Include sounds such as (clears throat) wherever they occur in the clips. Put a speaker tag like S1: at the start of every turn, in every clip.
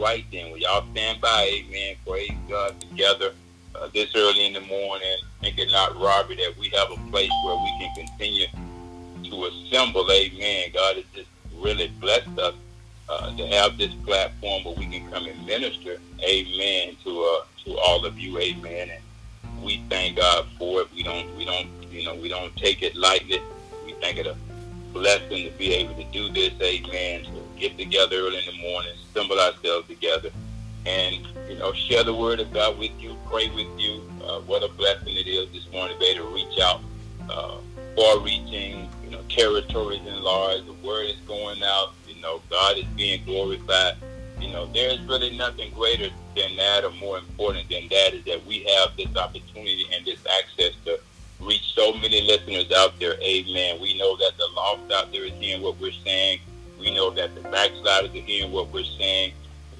S1: Right then. Well, y'all stand by. Amen. Praise God together uh, this early in the morning. Think it not robbery that we have a place where we can continue to assemble. Amen. God has just really blessed us uh, to have this platform where we can come and minister. Amen. To uh, to all of you. Amen. And we thank God for it. We don't we don't you know we don't take it lightly. We think it a blessing to be able to do this. Amen. To get together early in the morning, assemble ourselves together, and you know share the word of God with you, pray with you. Uh, what a blessing it is this morning to be able to reach out, uh, far-reaching, you know, territories enlarged. The word is going out. You know, God is being glorified. You know, there's really nothing greater than that or more important than that is that we have this opportunity and this access to reach so many listeners out there. Amen. We know that the lost out there is hearing what we're saying. We know that the backsliders are hearing what we're saying.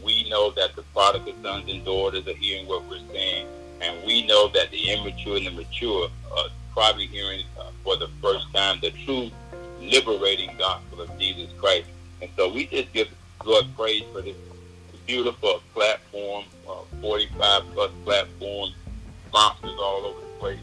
S1: We know that the prodigal sons and daughters are hearing what we're saying. And we know that the immature and the mature are probably hearing uh, for the first time the true liberating gospel of Jesus Christ. And so we just give God praise for this beautiful platform, uh, 45 plus platforms, sponsors all over the place,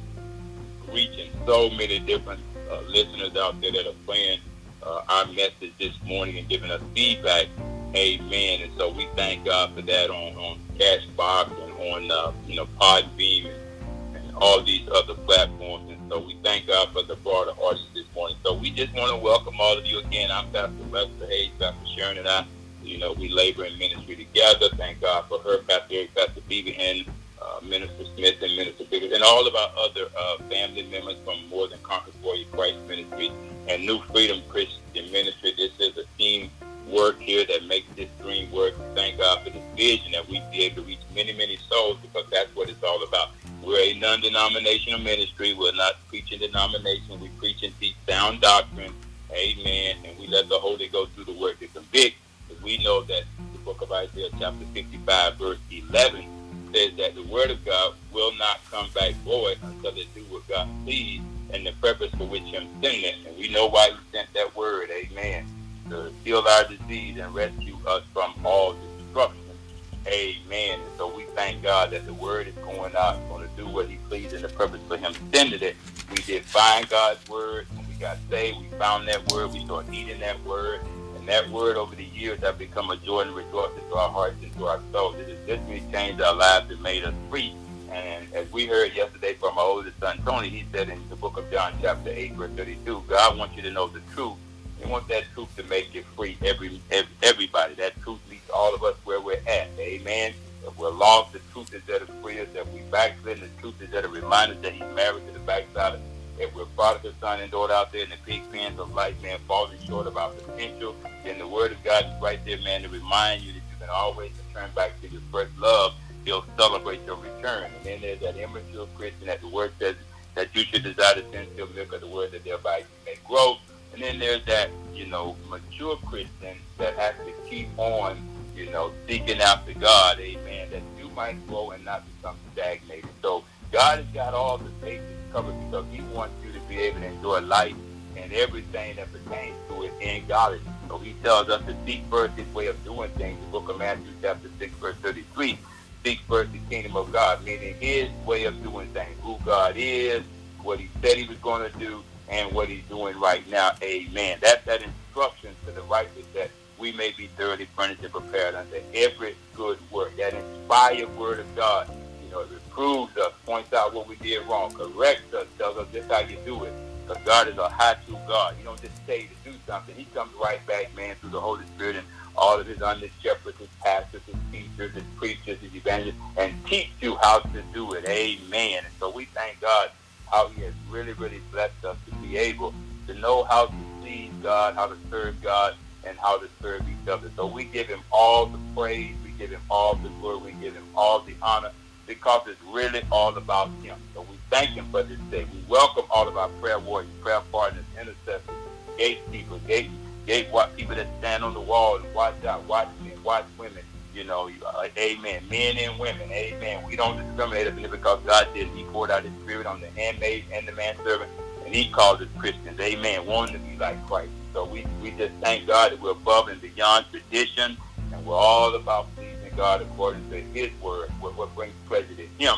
S1: reaching so many different uh, listeners out there that are playing uh, our message this morning and giving us feedback. Amen. And so we thank God for that on, on Castbox and on, uh, you know, Podbean and, and all these other platforms. And so we thank God for the broader audience this morning. So we just want to welcome all of you again. I'm Pastor Lester Hayes, Pastor Sharon and I. You know, we labor in ministry together. Thank God for her, Pastor Eric, Pastor Beaver, and uh, Minister Smith and Minister Biggers, and all of our other uh, family members from More Than Conquer Warrior Christ Ministry and New Freedom Christian Ministry. This is a team work here that makes this dream work. Thank God for this vision that we be able to reach many, many souls because that's what it's all about. We're a non-denominational ministry. We're not preaching denomination. We preach and teach sound doctrine. Amen. And we let the Holy Ghost do the work to convict. We know that the book of Isaiah chapter 55 verse 11 says that the word of God will not come back void until it do what God pleased and the purpose for which him sent it. And we know why he sent that word, amen, to heal our disease and rescue us from all destruction. Amen. And so we thank God that the word is going out, going to do what he pleased and the purpose for him sending it. We did find God's word. When we got saved, we found that word. We started eating that word. And that word over the years has become a joy and rejoicing to our hearts and to our souls. It has literally changed our lives and made us free. And as we heard yesterday from our oldest son, Tony, he said in the book of John, chapter 8, verse 32, God wants you to know the truth. He wants that truth to make you free, every, every everybody. That truth leads all of us where we're at. Amen. If we're lost, the truth is that it free us. If we backslid, the truth is that it reminds us that he's married to the backslider. If we're prodigal son and daughter out there in the big pens of life, man, falling short of our potential, then the word of God is right there, man, to remind you that you can always return back to your first love he'll celebrate your return. And then there's that immature Christian that the word says that you should desire the sincere milk of the word that thereby you may grow. And then there's that, you know, mature Christian that has to keep on, you know, seeking after God, amen, that you might grow and not become stagnated. So God has got all the bases covered because he wants you to be able to enjoy life and everything that pertains to it in godliness. So he tells us to seek first his way of doing things. The book of Matthew chapter 6, verse 33 seek first the kingdom of God, meaning his way of doing things, who God is, what he said he was going to do, and what he's doing right now. Amen. That's that instruction to the righteous that we may be thoroughly furnished and prepared unto every good work. That inspired word of God, you know, it reproves us, points out what we did wrong, corrects us, tells us this how you do it. Because God is a true God. He don't just say to do something. He comes right back, man, through the Holy Spirit and all of his under shepherds, his pastors, his teachers, his preachers, his evangelists, and teach you how to do it. Amen. And so we thank God how he has really, really blessed us to be able to know how to please God, how to serve God, and how to serve each other. So we give him all the praise, we give him all the glory, we give him all the honor because it's really all about him. So we thank him for this day. We welcome all of our prayer warriors, prayer partners, intercessors, gatekeepers, gate, gate what people that stand on the wall and watch out, watch men, watch women. You know, uh, amen. Men and women, amen. We don't discriminate because God did. He poured out His Spirit on the handmaid and the manservant, and He called us Christians, amen. Wanting to be like Christ. So we, we just thank God that we're above and beyond tradition And we're all about God according to his word. What, what brings pleasure to him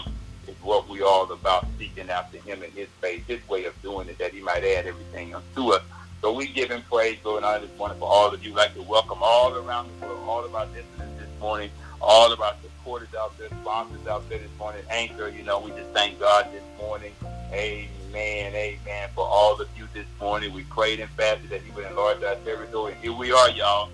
S1: is what we all about, seeking after him and his faith, his way of doing it, that he might add everything unto us. So we give him praise, Lord, and I just want for all of you. like to welcome all around the world, all of our listeners this morning, all of our supporters out there, sponsors out there this morning, Anchor, you know, we just thank God this morning. Amen, amen. For all of you this morning, we prayed and fasted that he would enlarge our territory. Here we are, y'all.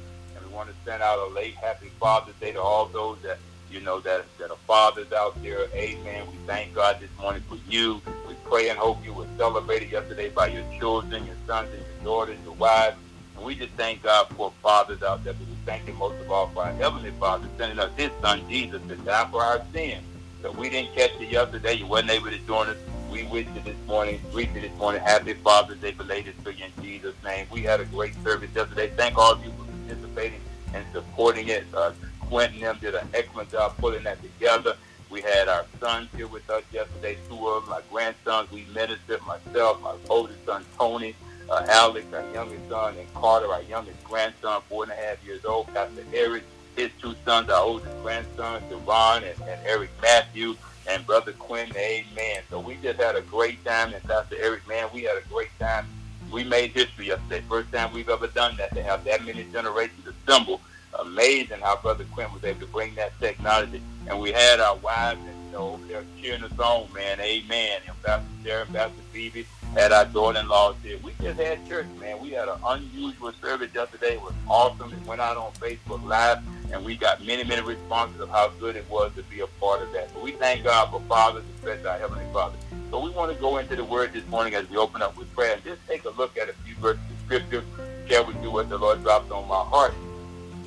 S1: Want to send out a late happy Father's Day to all those that you know, that, that are fathers out there. Amen. We thank God this morning for you. We pray and hope you were celebrated yesterday by your children, your sons and your daughters, your wives. And we just thank God for fathers out there. We thank him most of all for our Heavenly Father sending us his son, Jesus, to die for our sins. So we didn't catch you yesterday. You wasn't able to join us. We wish you this morning, greet you this morning. Happy Father's Day belated to you in Jesus' name. We had a great service yesterday. Thank all of you for participating and supporting it. Uh, Quentin them did an excellent job putting that together. We had our sons here with us yesterday, two of them, my grandsons. We ministered, myself, my oldest son, Tony, uh, Alex, our youngest son, and Carter, our youngest grandson, four and a half years old, Pastor Eric, his two sons, our oldest grandson, Devon and, and Eric Matthew, and Brother Quinn, amen. So we just had a great time, and Pastor Eric, man, we had a great time. We made history yesterday. First time we've ever done that, to have that many generations assemble amazing how Brother Quinn was able to bring that technology. And we had our wives and you know they're cheering us on, man. Amen. And Pastor Sarah, Pastor Phoebe had our daughter-in-law there. We just had church, man. We had an unusual service yesterday. It was awesome. It went out on Facebook Live, and we got many, many responses of how good it was to be a part of that. But we thank God for fathers, especially our Heavenly Father. So we want to go into the Word this morning as we open up with prayer and just take a look at a few verses of Scripture, share with you what the Lord dropped on my heart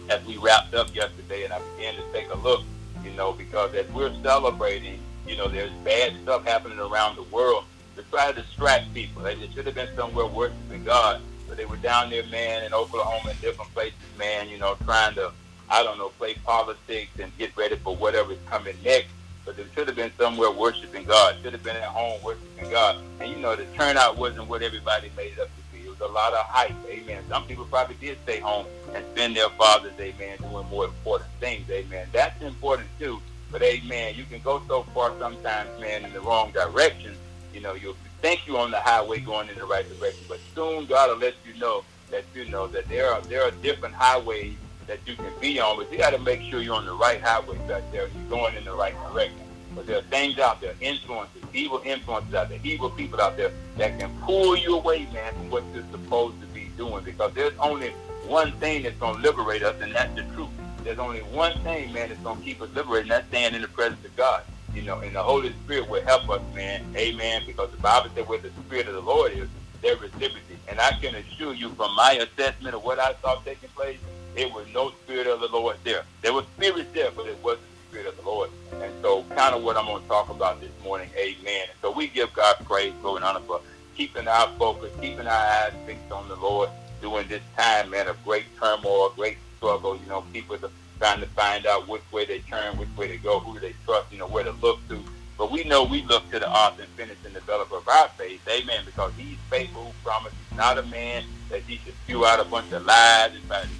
S1: as we wrapped up yesterday, and I began to take a look, you know, because as we're celebrating, you know, there's bad stuff happening around the world to try to distract people. They should have been somewhere worshiping God, but they were down there, man, in Oklahoma and different places, man, you know, trying to, I don't know, play politics and get ready for whatever's coming next. But they should have been somewhere worshiping God. Should have been at home worshiping God. And you know, the turnout wasn't what everybody made up to be. It was a lot of hype, amen. Some people probably did stay home and spend their Father's Day, man, doing more important things, amen. That's important too, but amen, you can go so far sometimes, man, in the wrong direction. You know, you think you're on the highway going in the right direction, but soon God will let you know that you know that there are there are different highways that you can be on, but you got to make sure you're on the right highway back there. You're going in the right direction. But there are things out there, influences, evil influences out there, evil people out there that can pull you away, man, from what you're supposed to be doing. Because there's only one thing that's going to liberate us, and that's the truth. There's only one thing, man, that's going to keep us liberated, and that's staying in the presence of God. You know, and the Holy Spirit will help us, man. Amen. Because the Bible said where the Spirit of the Lord is, there is liberty. And I can assure you from my assessment of what I saw taking place, it was no Spirit of the Lord there. There was spirits there, but it wasn't the Spirit of the Lord. And so kind of what I'm going to talk about this morning, amen. So we give God praise, glory, and honor for keeping our focus, keeping our eyes fixed on the Lord during this time, man, of great turmoil, great struggle. You know, people are trying to find out which way they turn, which way they go, who they trust, you know, where to look to. But we know we look to the author and finish and developer of our faith, amen, because he's faithful who promises not a man that he should spew out a bunch of lies and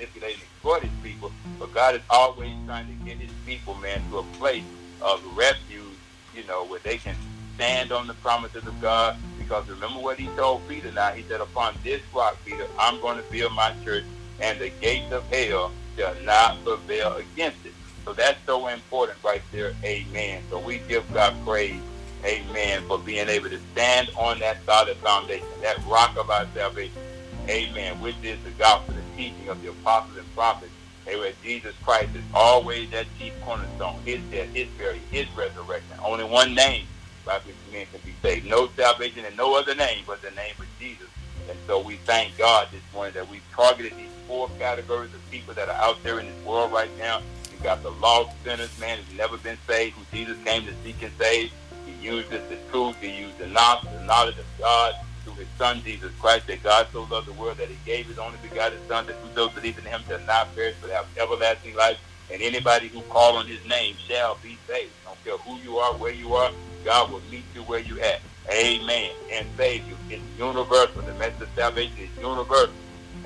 S1: exploit his people. But God is always trying to get his people, man, to a place of refuge, you know, where they can stand on the promises of God. Because remember what he told Peter now. He said, upon this rock, Peter, I'm going to build my church, and the gates of hell shall not prevail against it. So that's so important right there. Amen. So we give God praise. Amen. For being able to stand on that solid foundation, that rock of our salvation. Amen. Which is the gospel, teaching of the apostles and prophets Anyway, Jesus Christ is always that chief cornerstone. His death, his burial, his resurrection. Only one name by which men can be saved. No salvation in no other name but the name of Jesus. And so we thank God this morning that we've targeted these four categories of people that are out there in this world right now. You got the lost sinners, man, who's never been saved, who Jesus came to seek and save. He used this, the truth. He used the knowledge, the knowledge of God through his son Jesus Christ, that God so loved the world that he gave his only begotten son, that whoso believes in him shall not perish but have everlasting life. And anybody who call on his name shall be saved. Don't care who you are, where you are, God will meet you where you at. Amen. And save you. It's universal. The message of salvation is universal.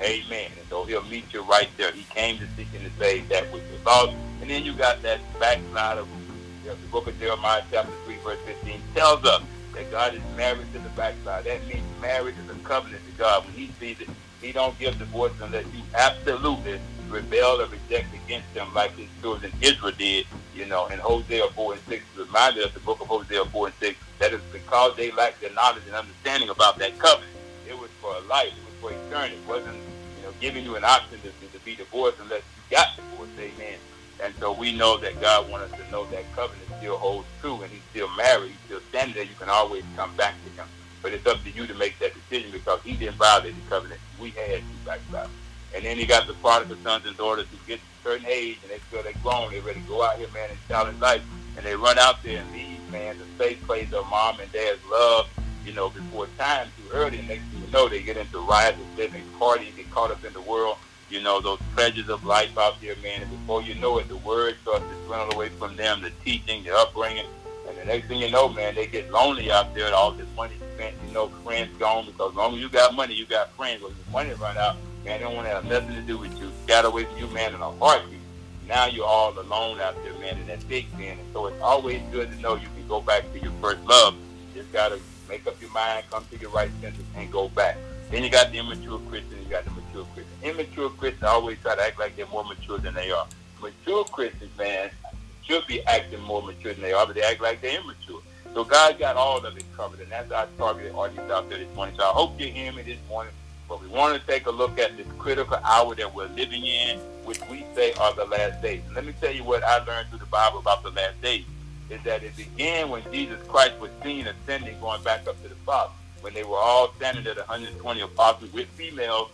S1: Amen. And so he'll meet you right there. He came to seek and to save that which was lost. And then you got that backside of the book of Jeremiah chapter 3 verse 15 tells us that God is married to the backside. That means marriage is a covenant to God. When he sees it, he don't give divorce unless you absolutely rebel or reject against him like his children Israel did, you know, in Hosea 4 and 6 reminded us the book of Hosea 4 and 6 that it's because they lacked the knowledge and understanding about that covenant. It was for a life, it was for eternity. It wasn't, you know, giving you an option to, to be divorced unless you got divorced. Amen. And so we know that God wants us to know that covenant still holds true and he's still married, he's still standing there. You can always come back to him. But it's up to you to make that decision because he didn't violate the covenant. We had to backstop. And then you got the prodigal sons and daughters who get to a certain age and they feel they're grown. They're ready to go out here, man, and challenge life. And they run out there and leave, man, the safe place of mom and dad's love, you know, before time too early. And next thing you know, they get into riots, living, party, get caught up in the world you know, those pleasures of life out there, man. And before you know it, the word starts to run away from them, the teaching, the upbringing. And the next thing you know, man, they get lonely out there. All this money spent, you know, friends gone because as long as you got money, you got friends. When the money run out, man, they don't want to have nothing to do with you. Got away from you, man, in a heartbeat. Now you're all alone out there, man, in that big sin. And so it's always good to know you can go back to your first love. You just got to make up your mind, come to your right senses, and go back. Then you got the immature Christian, you got the mature Christian. Immature Christians always try to act like they're more mature than they are. Mature Christians, man, should be acting more mature than they are, but they act like they're immature. So God got all of it covered, and that's our targeted audience out there this morning. So I hope you hear me this morning. But we want to take a look at this critical hour that we're living in, which we say are the last days. Let me tell you what I learned through the Bible about the last days, is that it began when Jesus Christ was seen ascending, going back up to the Father when they were all standing at 120 apostles with females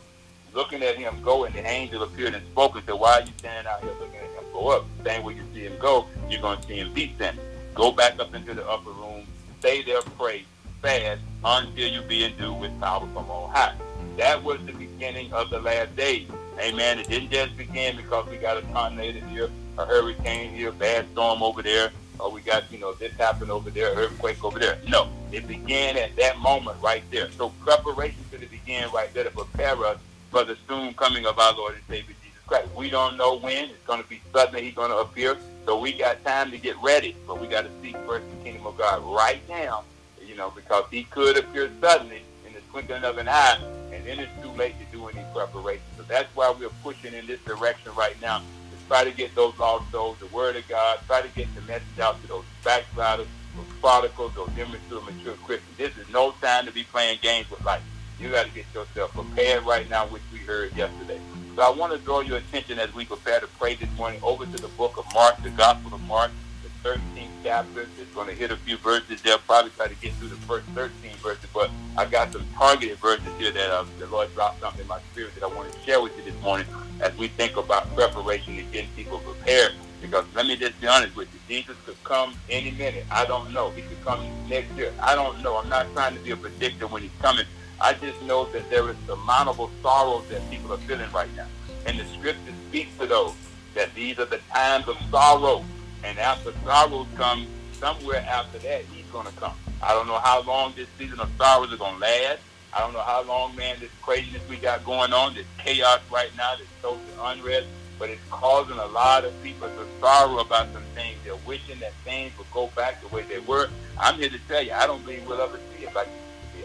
S1: looking at him go, and the angel appeared and spoke and said, Why are you standing out here looking at him go up? Same way you see him go, you're going to see him descend. Go back up into the upper room, stay there, pray, fast until you be endued with power from on high. That was the beginning of the last days. Amen. It didn't just begin because we got a tornado here, a hurricane here, a bad storm over there, or we got, you know, this happened over there, earthquake over there. No, it began at that moment right there. So preparation should began right there to prepare us for the soon coming of our Lord and Savior Jesus Christ. We don't know when. It's going to be suddenly he's going to appear. So we got time to get ready. But we got to seek first the kingdom of God right now, you know, because he could appear suddenly in the twinkling of an eye, and then it's too late to do any preparation. So that's why we're pushing in this direction right now to Try to get those lost souls, the word of God. Try to get the message out to those backsliders, those prodigals, those immature, mature Christians. This is no time to be playing games with life. You got to get yourself prepared right now, which we heard yesterday. So I want to draw your attention as we prepare to pray this morning over to the book of Mark, the Gospel of Mark, the 13th chapter. It's going to hit a few verses there. Probably try to get through the first 13 verses, but I got some targeted verses here that uh, the Lord dropped something in my spirit that I want to share with you this morning as we think about preparation and getting people prepared. Because let me just be honest with you, Jesus could come any minute. I don't know. He could come next year. I don't know. I'm not trying to be a predictor when he's coming. I just know that there is surmountable sorrows that people are feeling right now. And the scripture speaks to those, that these are the times of sorrow. And after sorrows come, somewhere after that, he's going to come. I don't know how long this season of sorrows is going to last. I don't know how long, man, this craziness we got going on, this chaos right now, this social unrest, but it's causing a lot of people to sorrow about some things. They're wishing that things would go back the way they were. I'm here to tell you, I don't believe we'll ever see it like.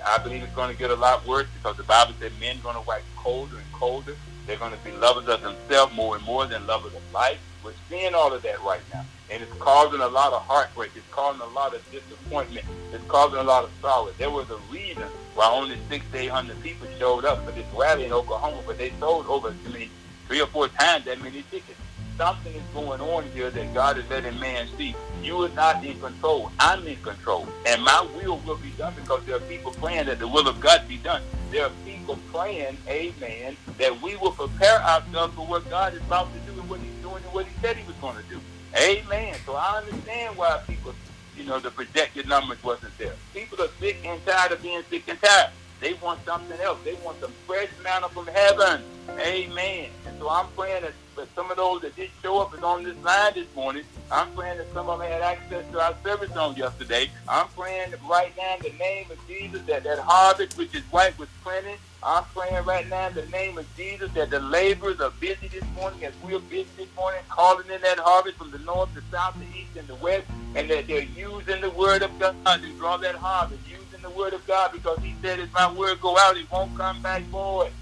S1: I believe it's going to get a lot worse because the Bible said men are going to wax colder and colder. They're going to be lovers of themselves more and more than lovers of life. We're seeing all of that right now. And it's causing a lot of heartbreak. It's causing a lot of disappointment. It's causing a lot of sorrow. There was a reason why only six to eight hundred people showed up for this rally in Oklahoma, but they sold over I mean, three or four times that many tickets. Something is going on here that God is letting man see. You are not in control. I'm in control. And my will will be done because there are people praying that the will of God be done. There are people praying, amen, that we will prepare ourselves for what God is about to do and what he's doing and what he said he was going to do. Amen. So I understand why people, you know, the projected numbers wasn't there. People are sick and tired of being sick and tired. They want something else. They want some fresh manna from heaven. Amen. And so I'm praying that but some of those that didn't show up is on this line this morning. I'm praying that some of them had access to our service on yesterday. I'm praying right now in the name of Jesus that that harvest which is white was planted. I'm praying right now in the name of Jesus that the laborers are busy this morning as we're busy this morning, calling in that harvest from the north, the south, the east, and the west, and that they're using the word of God to draw that harvest, using the word of God because he said if my word go out, it won't come back void.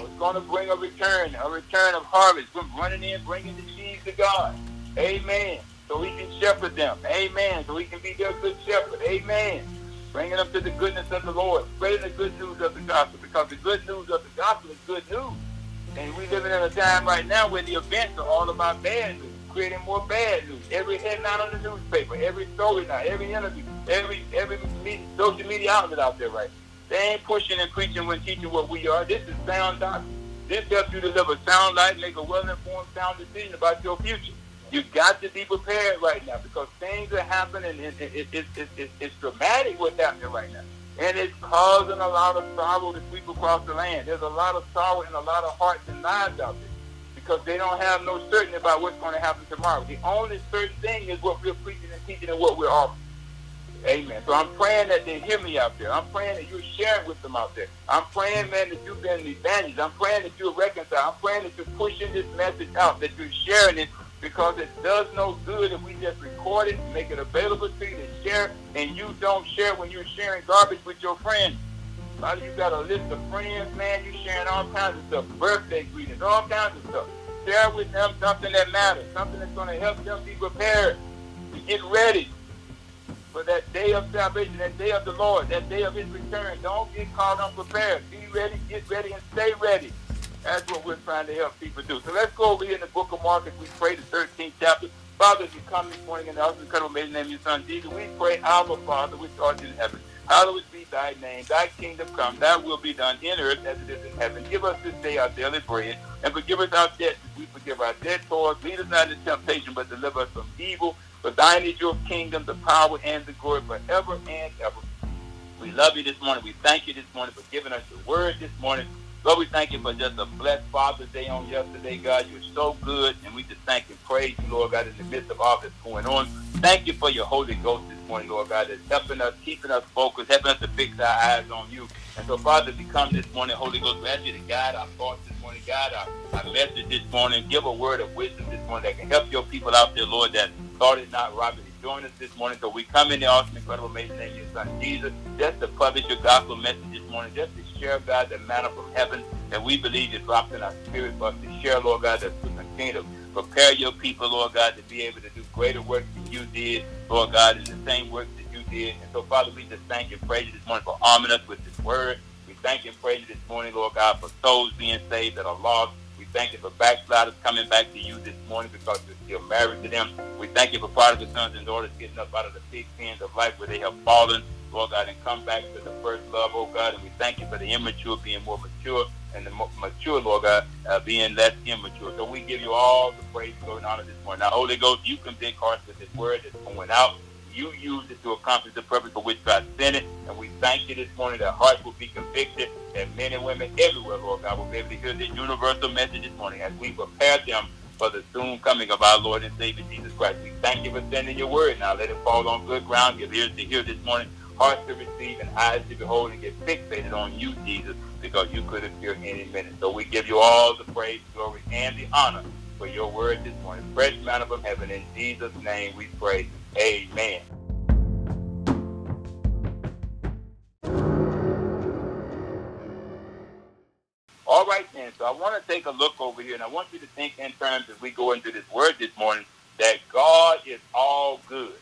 S1: It's going to bring a return, a return of harvest. From running in, bringing the seeds to God. Amen. So he can shepherd them. Amen. So he can be their good shepherd. Amen. Bringing them to the goodness of the Lord. Spreading the good news of the gospel. Because the good news of the gospel is good news. And we're living in a time right now where the events are all about bad news, creating more bad news. Every headline on the newspaper, every story now, every interview, every every social media outlet out there right now they ain't pushing and preaching when teaching what we are. This is sound doctrine. This helps you to live a sound life, make a well-informed, sound decision about your future. You got to be prepared right now because things are happening. It, it, it, it, it's dramatic what's happening right now. And it's causing a lot of sorrow to sweep across the land. There's a lot of sorrow and a lot of hearts and lives out there because they don't have no certainty about what's going to happen tomorrow. The only certain thing is what we're preaching and teaching and what we're offering. Amen. So I'm praying that they hear me out there. I'm praying that you're sharing with them out there. I'm praying, man, that you've been an evangelist. I'm praying that you're reconciled. I'm praying that you're pushing this message out, that you're sharing it because it does no good if we just record it, make it available to you to share, and you don't share when you're sharing garbage with your friends. A lot of you got a list of friends, man. You're sharing all kinds of stuff, birthday greetings, all kinds of stuff. Share with them something that matters, something that's going to help them be prepared, get ready for that day of salvation, that day of the Lord, that day of his return. Don't get caught unprepared. Be ready, get ready, and stay ready. That's what we're trying to help people do. So let's go over here in the book of Mark as we pray the 13th chapter. Father, as we come this morning in the house of amazing name of your son Jesus, we pray, Our Father, which art in heaven. Hallowed be thy name. Thy kingdom come. Thy will be done in earth as it is in heaven. Give us this day our daily bread, and forgive us our debts as we forgive our debtors. Lead us not into temptation, but deliver us from evil. For thine is your kingdom, the power, and the glory forever and ever. We love you this morning. We thank you this morning for giving us your word this morning. Lord, we thank you for just a blessed Father's Day on yesterday, God. You're so good, and we just thank and praise you, Lord God, in the midst of all that's going on. Thank you for your Holy Ghost this morning, Lord God, that's helping us, keeping us focused, helping us to fix our eyes on you. And so, Father, we come this morning, Holy Ghost, we ask you to guide our thoughts this morning, guide our, our message this morning, give a word of wisdom this morning that can help your people out there, Lord, that thought it not robbery. Join us this morning. So we come in the awesome, incredible, amazing name of your son Jesus, just to publish your gospel message this morning, just to share, God, the manna from heaven that we believe is dropped in our spirit for us to share, Lord God, that we continue to prepare your people, Lord God, to be able to do greater work than you did, Lord God, in the same work that you did. And so, Father, we just thank you and praise you this morning for arming us with this word. We thank and praise you this morning, Lord God, for souls being saved that are lost thank you for backsliders coming back to you this morning because you're still married to them. We thank you for prodigal sons and daughters getting up out of the pig pens of life where they have fallen, Lord God, and come back to the first love, oh God. And we thank you for the immature being more mature and the mature, Lord God, uh, being less immature. So we give you all the praise, glory, and honor this morning. Now, Holy Ghost, you convict hearts with this word that's going out you used it to accomplish the purpose for which God sent it. And we thank you this morning that hearts will be convicted, that men and women everywhere, Lord God, will be able to hear the universal message this morning as we prepare them for the soon coming of our Lord and Savior Jesus Christ. We thank you for sending your word. Now let it fall on good ground. Give ears to hear this morning, hearts to receive, and eyes to behold, and get fixated on you, Jesus, because you could appear any minute. So we give you all the praise, glory, and the honor for your word this morning. Fresh manna from heaven. In Jesus' name we pray. Amen. All right, then. So I want to take a look over here, and I want you to think in terms as we go into this word this morning that God is all good.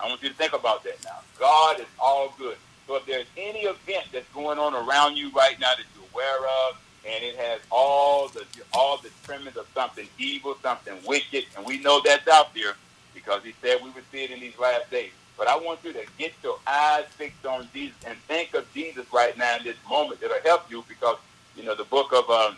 S1: I want you to think about that now. God is all good. So if there's any event that's going on around you right now that you're aware of, and it has all the all the trimmings of something evil, something wicked, and we know that's out there, because he said we would see it in these last days. But I want you to get your eyes fixed on Jesus and think of Jesus right now in this moment. It'll help you because, you know, the book of um,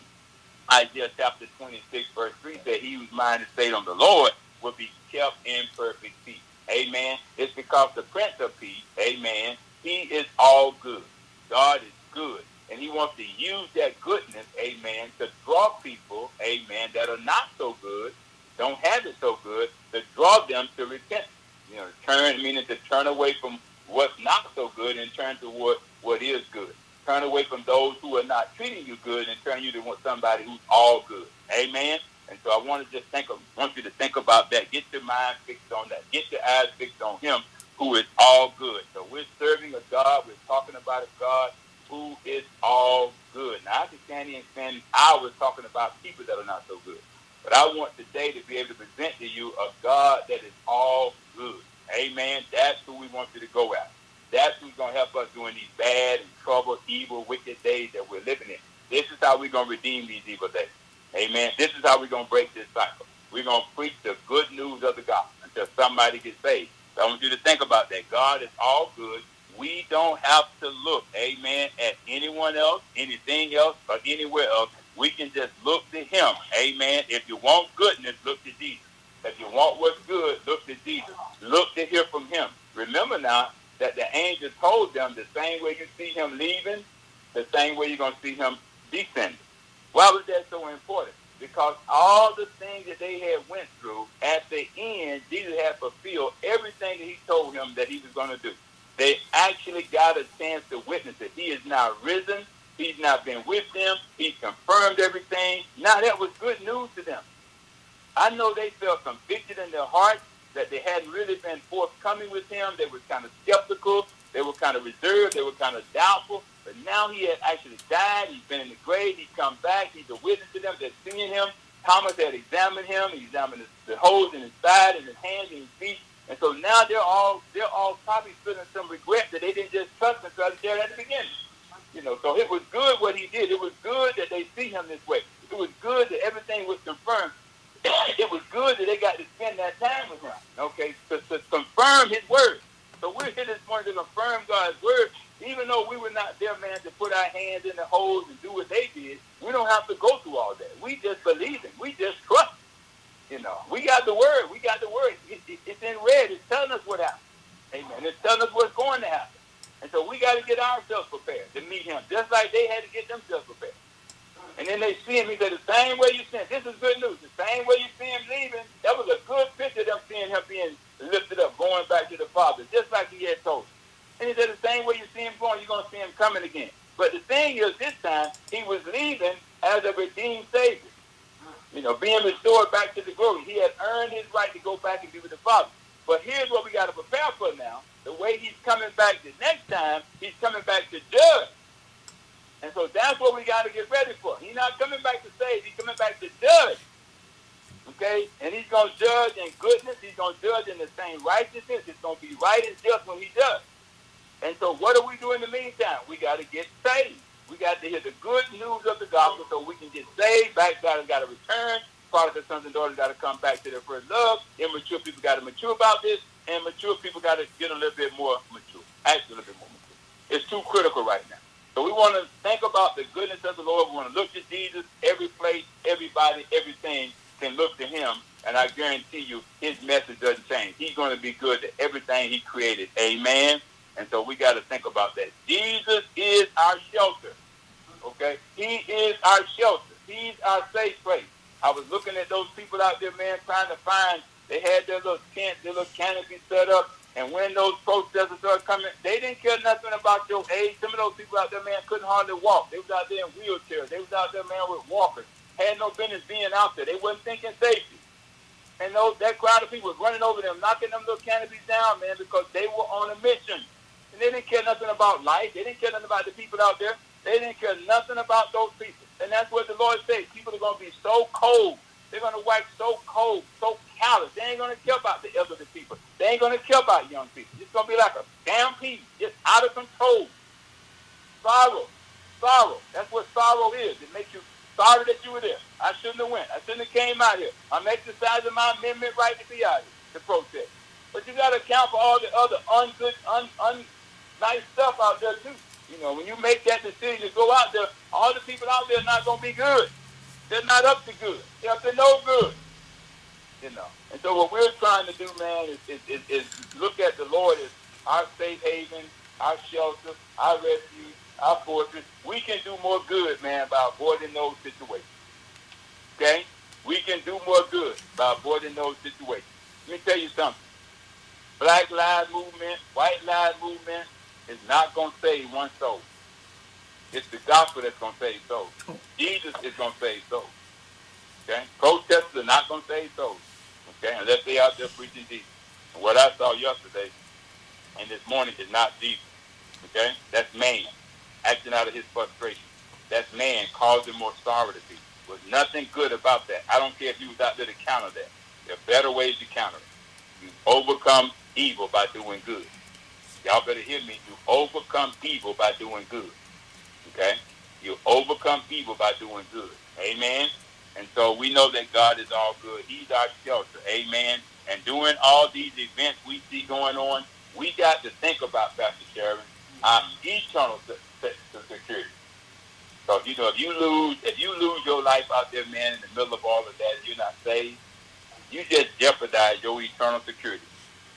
S1: Isaiah chapter 26, verse 3 said, He whose mind is stayed on the Lord will be kept in perfect peace. Amen. It's because the Prince of Peace, amen, he is all good. God is good. and he wants to use that goodness, amen, to draw people, amen, that are not so good, don't have it so good, to draw them to repent. You know, turn meaning to turn away from what's not so good and turn to what, is good. Turn away from those who are not treating you good and turn you to somebody who's all good. Amen. And so I want to just think of, want you to think about that. Get your mind fixed on that. Get your eyes fixed on Him, who is all good. So we're serving a God. We're talking about a God who is all good. Now I can't even spend hours talking about people that are not so good. But I want today to be able to present to you a God that is all good. Amen. That's who we want you to go after. That's who's going to help us during these bad and troubled, evil, wicked days that we're living in. This is how we're going to redeem these evil days. Amen. This is how we're going to break this cycle. We're going to preach the good news of the gospel until somebody gets saved. So I want you to think about that. God is all good. We don't have to look, amen, at anyone else, anything else, or anywhere else. We can just look to him. Amen. If you want goodness, look to Jesus. If you want what's good, look to Jesus. Look to hear from him. Remember now that the angel told them the same way you see him leaving, the same way you're going to see him descending. Why was that so important? Because all the things that they had went through, at the end, Jesus had fulfilled everything that he told him that he was going to do. They actually got a chance to witness it. He is now risen. He's not been with them. He's confirmed everything. Now that was good news to them. I know they felt convicted in their hearts that they hadn't really been forthcoming with him. They were kind of skeptical. They were kind of reserved. They were kind of doubtful. But now he had actually died. He's been in the grave. He's come back. He's a witness to them. They're seeing him. Thomas had examined him. He examined the holes in his side and his hands and his feet. And so now they're all they're all probably feeling some regret that they didn't just trust him because there at the beginning. You know, so it was good what he did. It was good that they see him this way. It was good that everything was confirmed. (coughs) it was good that they got to spend that time with him. Okay, to, to confirm his word. So we're here this morning to confirm God's word even though we were not there, man, to put our hands in the holes and do what they did, we don't have to go through all that. We just believe Him. We just trust. You know, we got the word. We got the word. It, it, it's in red. It's telling us what happened. Amen. It's telling us what's going to happen. And so we got to get ourselves prepared to meet Him, just like they had to get themselves prepared. And then they see him. He said, the same way you see him. This is good news. The same way you see him leaving, that was a good picture of them seeing him being lifted up, going back to the Father, just like he had told. And he said, the same way you see him going, you're going to see him coming again. But the thing is, this time, he was leaving as a redeemed Savior. You know, being restored back to the glory. He had earned his right to go back and be with the Father. But here's what we got to prepare for now. The way he's coming back the next time, he's coming back to judge. And so that's what we got to get ready for. He's not coming back to save. He's coming back to judge. Okay? And he's going to judge in goodness. He's going to judge in the same righteousness. It's going to be right and just when he does. And so what do we do in the meantime? We got to get saved. We got to hear the good news of the gospel so we can get saved. Back God has got to return. Prodigal sons and daughters got to come back to their first love. Immature people got to mature about this. And mature people got to get a little bit more mature. Actually, a little bit more mature. It's too critical right now. So we want to think about the goodness of the Lord. We want to look to Jesus. Every place, everybody, everything can look to him. And I guarantee you, his message doesn't change. He's going to be good to everything he created. Amen. And so we got to think about that. Jesus is our shelter. Okay? He is our shelter. He's our safe place. I was looking at those people out there, man, trying to find, they had their little tent, their little canopy set up. And when those protesters started coming, they didn't care nothing about your age. Some of those people out there, man, couldn't hardly walk. They was out there in wheelchairs. They was out there, man, with walkers. Had no business being out there. They wasn't thinking safety. And those that crowd of people was running over them, knocking them little canopies down, man, because they were on a mission. And they didn't care nothing about life. They didn't care nothing about the people out there. They didn't care nothing about those people. And that's what the Lord says. People are going to be so cold. They're going to wax so cold, so callous. They ain't going to care about the elderly people. They ain't going to care about young people. It's going to be like a stampede, just out of control. Sorrow. Sorrow. That's what sorrow is. It makes you sorry that you were there. I shouldn't have went. I shouldn't have came out here. I'm exercising my amendment right to be out here to protest. But you got to account for all the other ungood, un, un, nice stuff out there too. You know, when you make that decision to go out there, all the people out there are not going to be good. They're not up to good. They're up to no good. You know. And so what we're trying to do, man, is, is, is, is look at the Lord as our safe haven, our shelter, our refuge, our fortress. We can do more good, man, by avoiding those situations. Okay? We can do more good by avoiding those situations. Let me tell you something. Black Lives Movement, White Lives Movement is not going to save one soul. It's the gospel that's going to save souls. Jesus is going to save souls. Okay? Protesters are not going to save souls. Okay? Unless they out there preaching Jesus. And what I saw yesterday and this morning is not Jesus. Okay? That's man acting out of his frustration. That's man causing more sorrow to people. There's nothing good about that. I don't care if you was out there to counter that. There are better ways to counter it. You overcome evil by doing good. Y'all better hear me. You overcome evil by doing good. Okay? You overcome evil by doing good. Amen? And so we know that God is all good. He's our shelter. Amen? And during all these events we see going on, we got to think about, Pastor Sharon, our eternal security. So you know, if you lose, if you lose your life out there, man, in the middle of all of that, you're not saved. You just jeopardize your eternal security.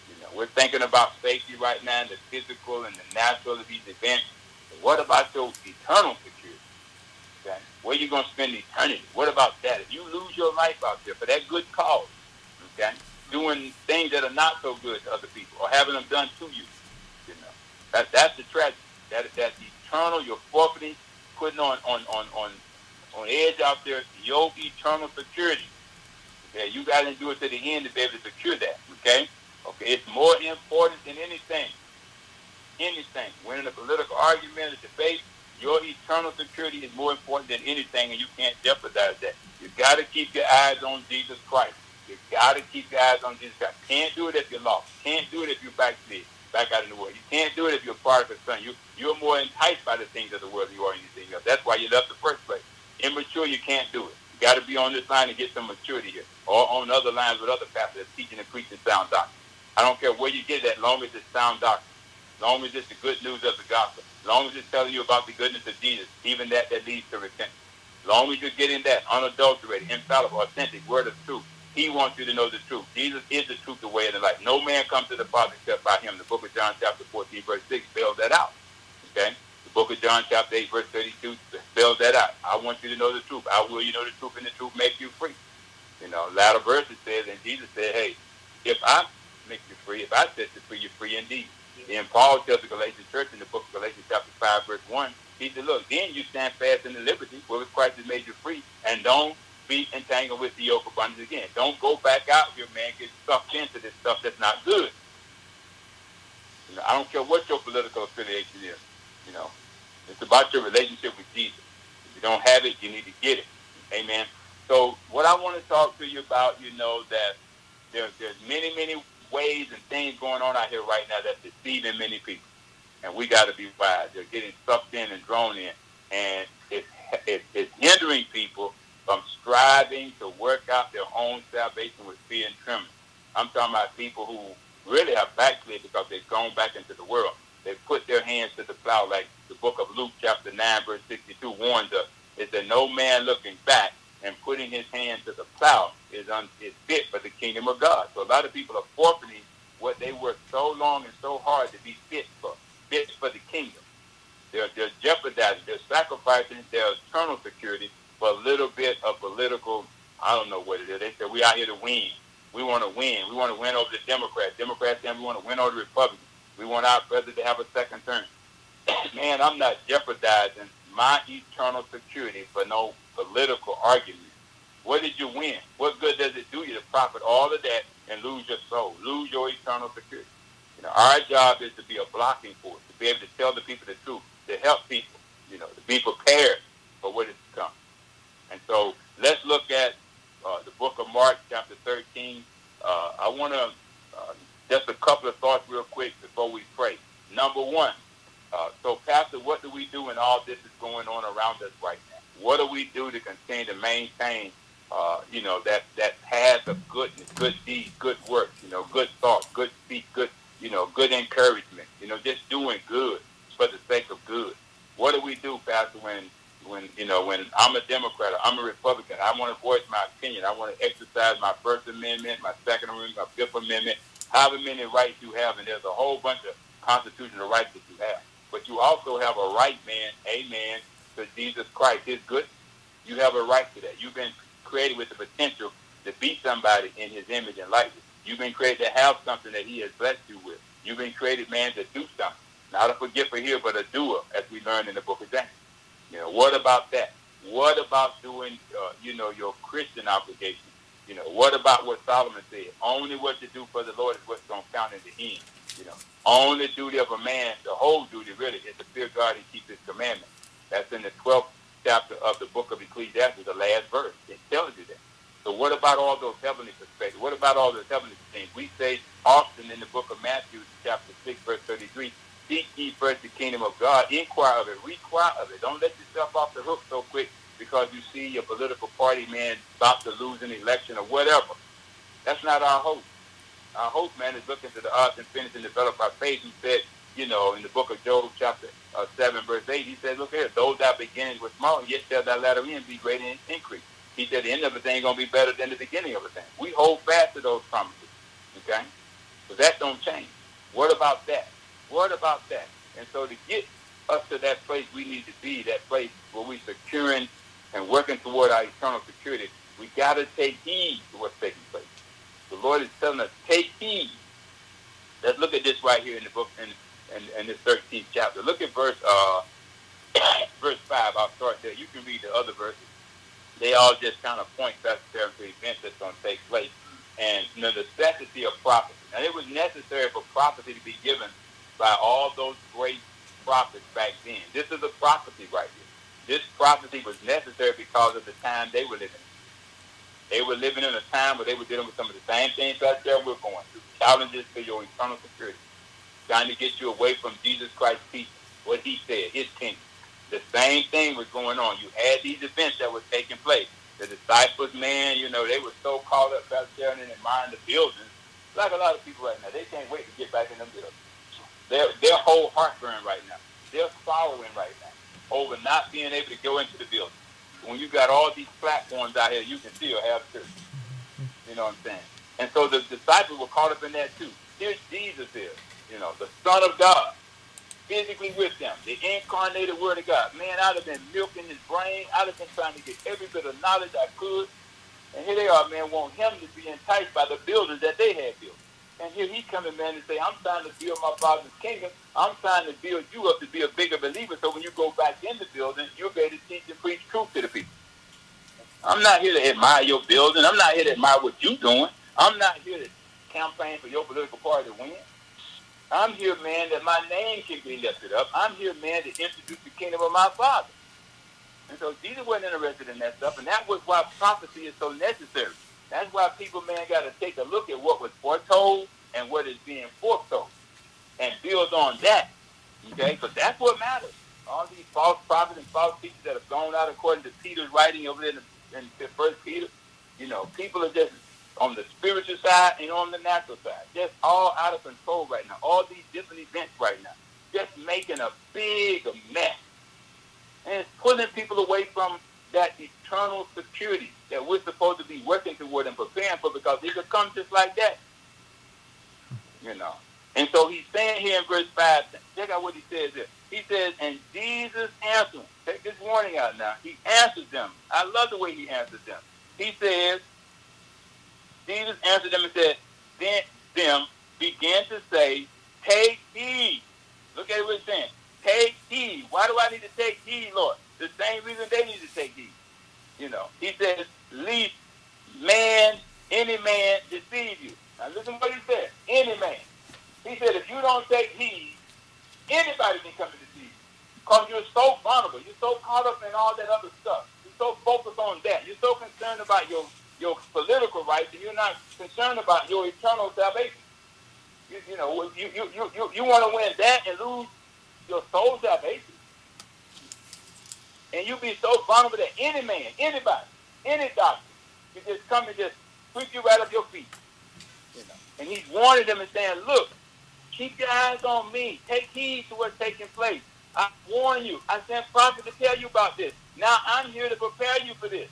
S1: You know, we're thinking about safety right now, the physical and the natural of these events. What about your eternal security? Okay? Where you gonna spend eternity? What about that? If you lose your life out there for that good cause, okay, doing things that are not so good to other people or having them done to you, you know, that that's the tragedy. That that's eternal. You're forfeiting putting on on on on on edge out there your eternal security. Okay, you got to do it to the end to be able to secure that. Okay, okay, it's more important than anything. Anything, winning a political argument, a debate, your eternal security is more important than anything, and you can't jeopardize that. You got to keep your eyes on Jesus Christ. You got to keep your eyes on Jesus Christ. Can't do it if you're lost. Can't do it if you're backslid back out in the world. You can't do it if you're part of the son. You you're more enticed by the things of the world than you are anything else. That's why you left the first place. Immature, you can't do it. You got to be on this line to get some maturity here, or on other lines with other pastors teaching and preaching sound doctrine. I don't care where you get that, long as it's sound doctrine, long as it's the good news of the gospel, long as it's telling you about the goodness of Jesus, even that that leads to repentance. Long as you're getting that unadulterated, infallible, authentic word of truth, he wants you to know the truth. Jesus is the truth, the way, and the life. No man comes to the Father except by him. The book of John chapter 14, verse 6 spells that out. Okay? The book of John chapter 8, verse 32 spells that out. I want you to know the truth. I will you know the truth, and the truth make you free. You know, latter verses says, and Jesus said, hey, if I make you free, if I set you free, you're free indeed. Then Paul tells the Galatian church in the book of Galatians chapter 5, verse 1, he said, look, then you stand fast in the liberty wherewith Christ has made you free, and don't be entangled with the yoke of bondage again. Don't go back out here, man, get sucked into this stuff that's not good. You know, I don't care what your political affiliation is. You know, it's about your relationship with Jesus. If you don't have it, you need to get it. Amen. So what I want to talk to you about, you know, that there's there's many many ways and things going on out here right now that's deceiving many people, and we got to be wise. They're getting sucked in and drawn in, and it's it's, hindering people from striving to work out their own salvation with fear and trembling. I'm talking about people who really are backslid because they've gone back into the world. They've put their hands to the plow, like the book of Luke, chapter 9, verse 62 warns us. It said, No man looking back and putting his hand to the plow is, un- is fit for the kingdom of God. So a lot of people are forfeiting what they worked so long and so hard to be fit for, fit for the kingdom. They're, they're jeopardizing, they're sacrificing their eternal security for a little bit of political, I don't know what it is. They said we out here to win. We want to win. We want to win over the Democrats. Democrats saying we want to win over the Republicans. We want our president to have a second term. (clears throat) Man, I'm not jeopardizing my eternal security for no political argument. What did you win? What good does it do you to profit all of that and lose your soul, lose your eternal security? You know, our job is to be a blocking force, to be able to tell the people the truth, to help people, you know, to be prepared for what is to come. And so let's look at uh, the book of Mark, chapter 13. Uh, I want to uh, just a couple of thoughts real quick before we pray. Number one, uh, so Pastor, what do we do when all this is going on around us right now? What do we do to continue to maintain, uh, you know, that that path of goodness, good deeds, good works, you know, good thoughts, good speech, good, you know, good encouragement, you know, just doing good for the sake of good. What do we do, Pastor, when when you know when I'm a Democrat or I'm a Republican, I want to voice my opinion. I want to exercise my First Amendment, my Second Amendment, my Fifth Amendment, however many rights you have, and there's a whole bunch of constitutional rights that you have. But you also have a right, man, amen, to Jesus Christ, his good. You have a right to that. You've been created with the potential to be somebody in his image and likeness. You've been created to have something that he has blessed you with. You've been created, man, to do something. Not a forgiver here, but a doer, as we learned in the book of James. You know, what about that? What about doing, uh, you know, your Christian obligation? You know, what about what Solomon said? Only what you do for the Lord is what's going to count in the end. You know, only duty of a man, the whole duty really, is to fear God and keep His commandments. That's in the 12th chapter of the book of Ecclesiastes, the last verse. It tells you that. So what about all those heavenly perspectives? What about all those heavenly things? We say often in the book of Matthew, chapter 6, verse 33, seek ye first the kingdom of God, inquire of it, require of it. Don't let yourself off the hook so quick because you see your political party man about to lose an election or whatever. That's not our hope. Our hope, man, is looking to the odds and finish and develop our faith. He said, you know, in the book of Job, chapter uh, 7, verse 8, he said, look here, those that beginning with small, yet shall that latter end be great in increase. He said the end of a thing going to be better than the beginning of a thing. We hold fast to those promises, okay? But that don't change. What about that? What about that? And so to get us to that place we need to be, that place where we're securing and working toward our eternal security, we got to take heed to what's taking place. The Lord is telling us, take heed. Let's look at this right here in the book, in, in, in this 13th chapter. Look at verse uh, (coughs) verse 5. I'll start there. You can read the other verses they all just kind of point necessary to events that's going to take place. And the necessity of prophecy. Now, it was necessary for prophecy to be given by all those great prophets back then. This is a prophecy right here. This prophecy was necessary because of the time they were living in. They were living in a time where they were dealing with some of the same things that there we're going through. Challenges to your eternal security. Trying to get you away from Jesus Christ's teaching, what he said, his kingdom. The same thing was going on. You had these events that were taking place. The disciples, man, you know, they were so caught up back there and admiring the buildings. Like a lot of people right now, they can't wait to get back in the buildings. Their, their whole heartburn right now. They're following right now over not being able to go into the building. When you got all these platforms out here, you can still have church. You know what I'm saying? And so the disciples were caught up in that too. Here's Jesus is, you know, the Son of God physically with them. The incarnated word of God. Man, I'd have been milking his brain. I'd have been trying to get every bit of knowledge I could. And here they are, man, want him to be enticed by the buildings that they had built. And here he's coming, man, and say, I'm trying to build my father's kingdom. I'm trying to build you up to be a bigger believer. So when you go back in the building, you'll be to teach and preach truth to the people. I'm not here to admire your building. I'm not here to admire what you're doing. I'm not here to campaign for your political party to win. I'm here, man, that my name can be lifted up. I'm here, man, to introduce the kingdom of my Father. And so Jesus wasn't interested in that stuff, and that was why prophecy is so necessary. That's why people, man, got to take a look at what was foretold and what is being foretold and build on that. Okay? Because that's what matters. All these false prophets and false teachers that have gone out according to Peter's writing over there in, in First Peter, you know, people are just on the spiritual side and on the natural side. Just all out of control right now. All these different events right now. Just making a big mess. And it's pulling people away from that eternal security that we're supposed to be working toward and preparing for because it could come just like that. You know. And so he's saying here in verse 5, check out what he says here. He says, and Jesus answered, take this warning out now. He answered them. I love the way he answered them. He says, Jesus answered them and said, then them began to say, take heed. Look at what he's saying. Take heed. Why do I need to take heed, Lord? The same reason they need to take heed. You know, he says, least man, any man deceive you. Now listen what he said. Any man. He said, if you don't take heed, anybody can come to deceive you. Because you're so vulnerable. You're so caught up in all that other stuff. You're so focused on that. You're so concerned about your your political rights and you're not concerned about your eternal salvation. You, you know, you, you, you, you, you want to win that and lose your soul salvation. And you be so vulnerable that any man, anybody, any doctor can just come and just sweep you right up your feet. You know? And he's warning them and saying, look, keep your eyes on me. Take heed to what's taking place. I warn you. I sent prophets to tell you about this. Now I'm here to prepare you for this.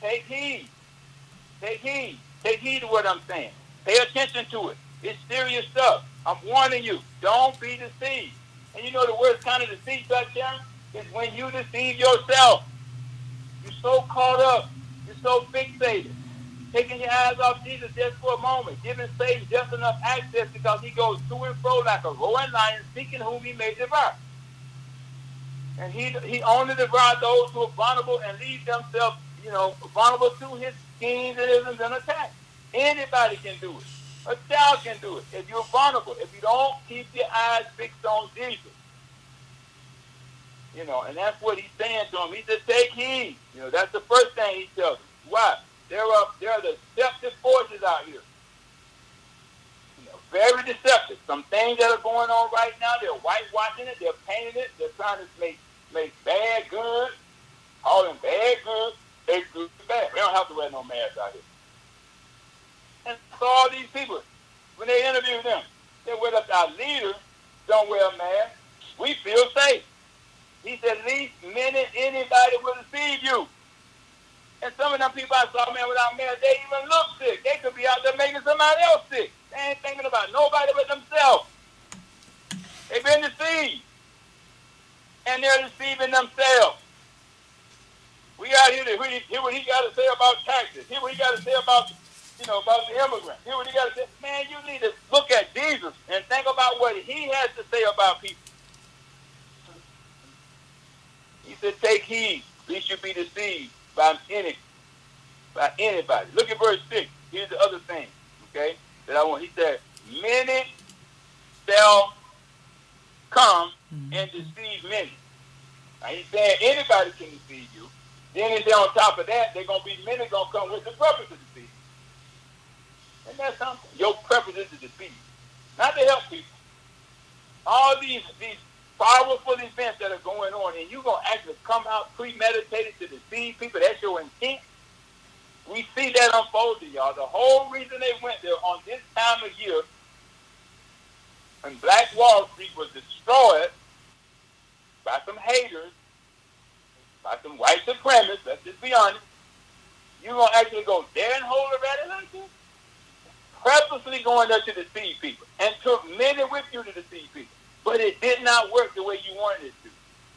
S1: Take heed. Take heed. Take heed to what I'm saying. Pay attention to it. It's serious stuff. I'm warning you. Don't be deceived. And you know the worst kind of deceit, touchdown, is when you deceive yourself. You're so caught up. You're so fixated. Taking your eyes off Jesus just for a moment. Giving Satan just enough access because he goes to and fro like a roaring lion, seeking whom he may devour. And he, he only devours those who are vulnerable and leave themselves, you know, vulnerable to his schemes and and attacks. Anybody can do it. A child can do it. If you're vulnerable, if you don't keep your eyes fixed on Jesus. You know, and that's what he's saying to him. He said, take heed. You know, that's the first thing he tells them. Why? There are there are deceptive forces out here. You know, very deceptive. Some things that are going on right now, they're whitewashing it, they're painting it, they're trying to make make bad good, them bad good, they good bad. We don't have to wear no mask out here. And so all these people, when they interview them, they went up our leaders don't wear a mask. We feel safe. He said, least minute anybody will deceive you. And some of them people I saw, man, without masks, they even look sick. They could be out there making somebody else sick. They ain't thinking about nobody but themselves. They've been deceived. And they're deceiving themselves. We out here to hear what he got to say about taxes. Hear what he got to say about, you know, about the immigrants. Hear what he got to say. Man, you need to look at Jesus and think about what he has to say about people. He said, take heed, lest you be deceived by any, by anybody. Look at verse 6. Here's the other thing, okay, that I want. He said, many shall come mm-hmm. and deceive many. Now he's saying anybody can deceive you. Then he said on top of that, they're going to be many going to come with the purpose to deceive. And that's something. Your purpose is to deceive, not to help people. All these these powerful events that are going on, and you're going to actually come out premeditated to deceive people. That's your intent. We see that unfolding, y'all. The whole reason they went there on this time of year when Black Wall Street was destroyed by some haters, by some white supremacists, let's just be honest, you're going to actually go there and hold a like this? Purposely going there to deceive people and took many with you to deceive people but it did not work the way you wanted it to.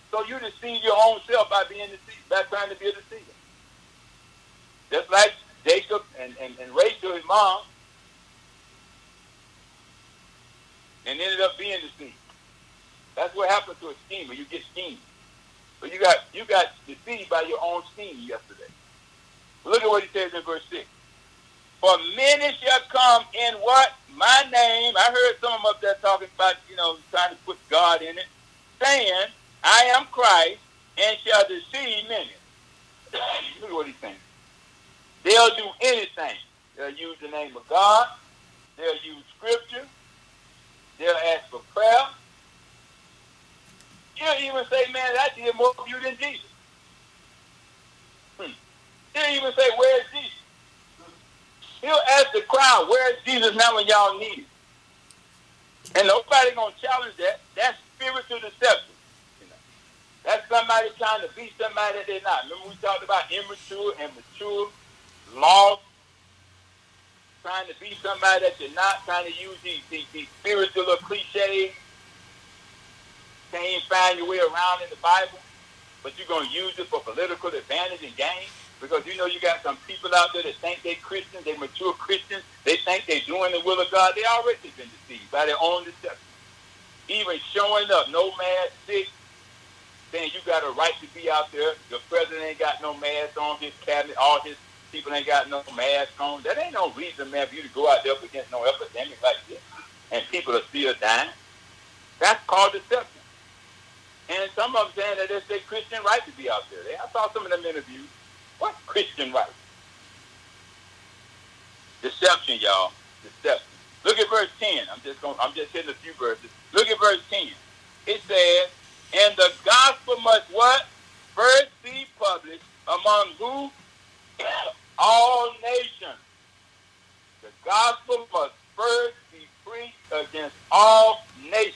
S1: So you deceive your own self by being deceived, by trying to be a deceiver. Just like Jacob and, and, and Rachel, his mom, and ended up being deceived. That's what happens to a schemer. You get schemed. But you got you got deceived by your own scheme yesterday. Look at what he says in verse 6. For many shall come in what? My name. I heard some of them up there talking about, you know, trying to put God in it, saying, I am Christ, and shall deceive many. (coughs) Look what he's saying. They'll do anything. They'll use the name of God. They'll use scripture. They'll ask for prayer. You'll even say, man, I did more for you than Jesus. Hmm. They'll even say, where's Jesus? He'll ask the crowd, where is Jesus now when y'all need him? And nobody gonna challenge that. That's spiritual deception. You know? That's somebody trying to be somebody that they're not. Remember we talked about immature and mature, lost, trying to be somebody that you're not, trying to use these, these, these spiritual cliches. Can't find your way around in the Bible, but you're gonna use it for political advantage and gain. Because you know you got some people out there that think they're Christians, they mature Christians, they think they're doing the will of God. They already been deceived by their own deception. Even showing up, no mask, sick, saying you got a right to be out there. The president ain't got no mask on his cabinet. All his people ain't got no mask on. That ain't no reason, man, for you to go out there against no epidemic like this. And people are still dying. That's called deception. And some of them saying that it's their Christian right to be out there. I saw some of them interviews. What Christian right? Deception, y'all. Deception. Look at verse 10. I'm just going I'm just hitting a few verses. Look at verse 10. It says, And the gospel must what? First be published among who? (coughs) All nations. The gospel must first be preached against all nations.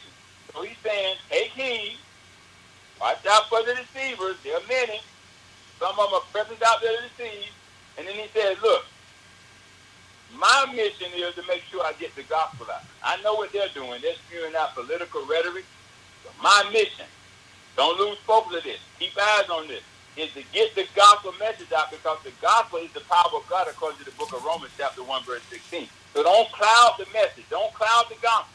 S1: So he's saying, take heed. Watch out for the deceivers. There are many. Some of them are present out there to deceive. And then he says, look, my mission is to make sure I get the gospel out. I know what they're doing. They're spewing out political rhetoric. But My mission, don't lose focus of this. Keep eyes on this. Is to get the gospel message out because the gospel is the power of God according to the book of Romans chapter 1 verse 16. So don't cloud the message. Don't cloud the gospel.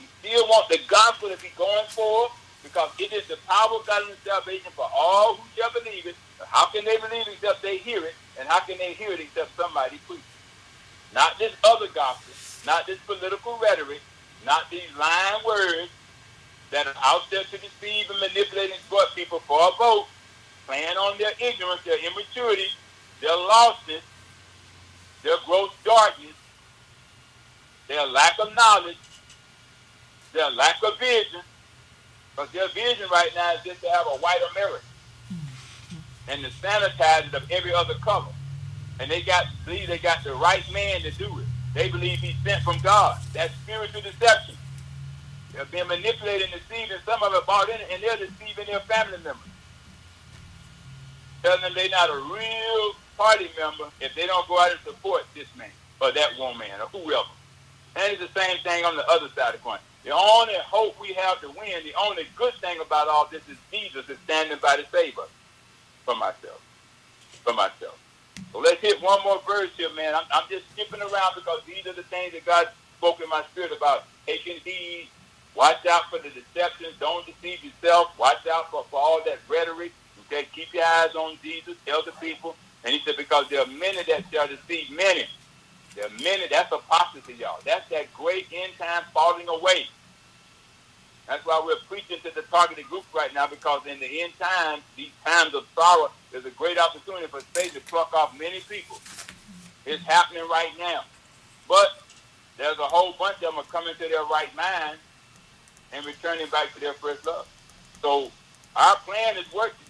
S1: You still want the gospel to be going forward because it is the power of God and salvation for all who shall believe it. How can they believe except they hear it? And how can they hear it except somebody preach? Not this other gospel, not this political rhetoric, not these lying words that are out there to deceive and manipulate and exploit people for a vote, playing on their ignorance, their immaturity, their lostness, their gross darkness, their lack of knowledge, their lack of vision, because their vision right now is just to have a white America and to sanitize it of every other color. And they got believe they got the right man to do it. They believe he's sent from God. That's spiritual deception. They're being manipulated and deceived, and some of them bought in and they're deceiving their family members. Telling them they're not a real party member if they don't go out and support this man or that woman or whoever. And it's the same thing on the other side of the coin. The only hope we have to win, the only good thing about all this is Jesus is standing by to save us from myself. For myself. So let's hit one more verse here, man. I'm, I'm just skipping around because these are the things that God spoke in my spirit about. Taking heed, watch out for the deceptions, don't deceive yourself, watch out for, for all that rhetoric. Okay, keep your eyes on Jesus, tell the people. And he said, because there are many that shall deceive many. There are many, that's apostasy, y'all. That's that great end time falling away. That's why we're preaching to the targeted group right now, because in the end times, these times of sorrow, there's a great opportunity for Satan to pluck off many people. It's happening right now. But there's a whole bunch of them are coming to their right mind and returning back to their first love. So our plan is working.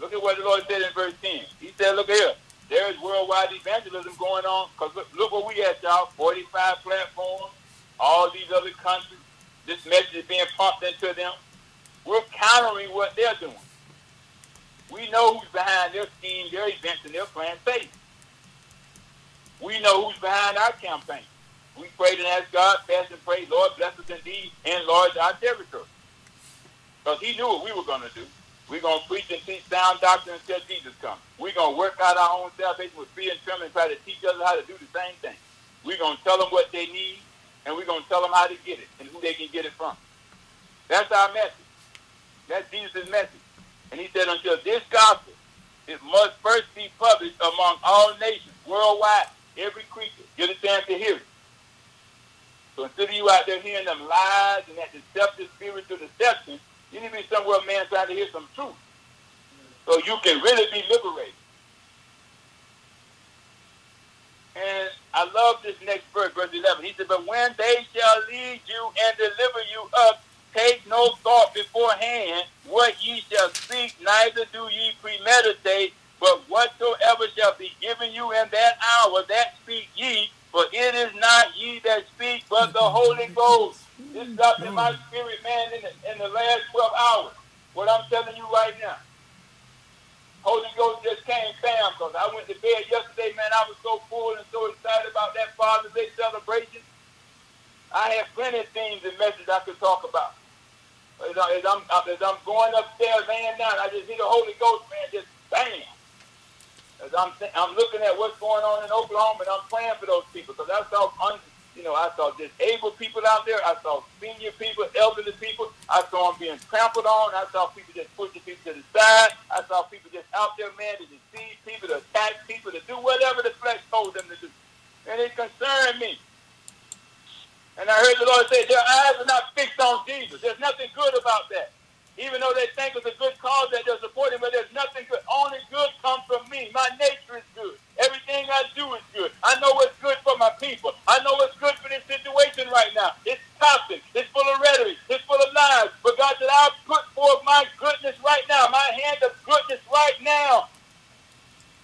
S1: Look at what the Lord said in verse 10. He said, look here, there is worldwide evangelism going on. Because look, look what we at, y'all. 45 platforms, all these other countries. This message is being pumped into them. We're countering what they're doing. We know who's behind their scheme, their events, and their plan faith. We know who's behind our campaign. We prayed and asked God, fast and pray, Lord, bless us indeed, and enlarge our territory. Because he knew what we were going to do. We're going to preach and teach sound doctrine until Jesus comes. We're going to work out our own salvation with fear and trembling and try to teach others how to do the same thing. We're going to tell them what they need, and we're going to tell them how to get it and who they can get it from. That's our message. That's Jesus' message. And he said, until this gospel, it must first be published among all nations, worldwide, every creature. Get a chance to hear it. So instead of you out there hearing them lies and that deceptive spiritual deception, you need to be somewhere, a man, trying to hear some truth. So you can really be liberated. And I love this next verse, verse 11. He said, But when they shall lead you and deliver you up, take no thought beforehand what ye shall speak, neither do ye premeditate, but whatsoever shall be given you in that hour, that speak ye, for it is not ye that speak, but the Holy Ghost. This got in my spirit, man, in the, in the last 12 hours. What I'm telling you right now. Holy Ghost just came, bam, because I went to bed yesterday, man. I was so full and so excited about that Father's Day celebration. I have plenty of things and messages I could talk about. As, I, am as I'm going upstairs, laying down, I just hear the Holy Ghost, man, just bam. As I'm, I'm looking at what's going on in Oklahoma, and I'm praying for those people because I saw, un, you know, I saw disabled people out there. I saw senior people, elderly people. I saw them being trampled on. I saw people just pushing people to the side. I saw people just out there, man, to deceive people, to attack people, to do whatever the flesh told them to do. And it concerned me. And I heard the Lord say, their eyes are not fixed on Jesus. There's nothing good about that even though they think it's a good cause that they're supporting, but there's nothing good. Only good comes from me. My nature is good. Everything I do is good. I know what's good for my people. I know what's good for this situation right now. It's toxic. It's full of rhetoric. It's full of lies. But God said, I'll put forth my goodness right now, my hand of goodness right now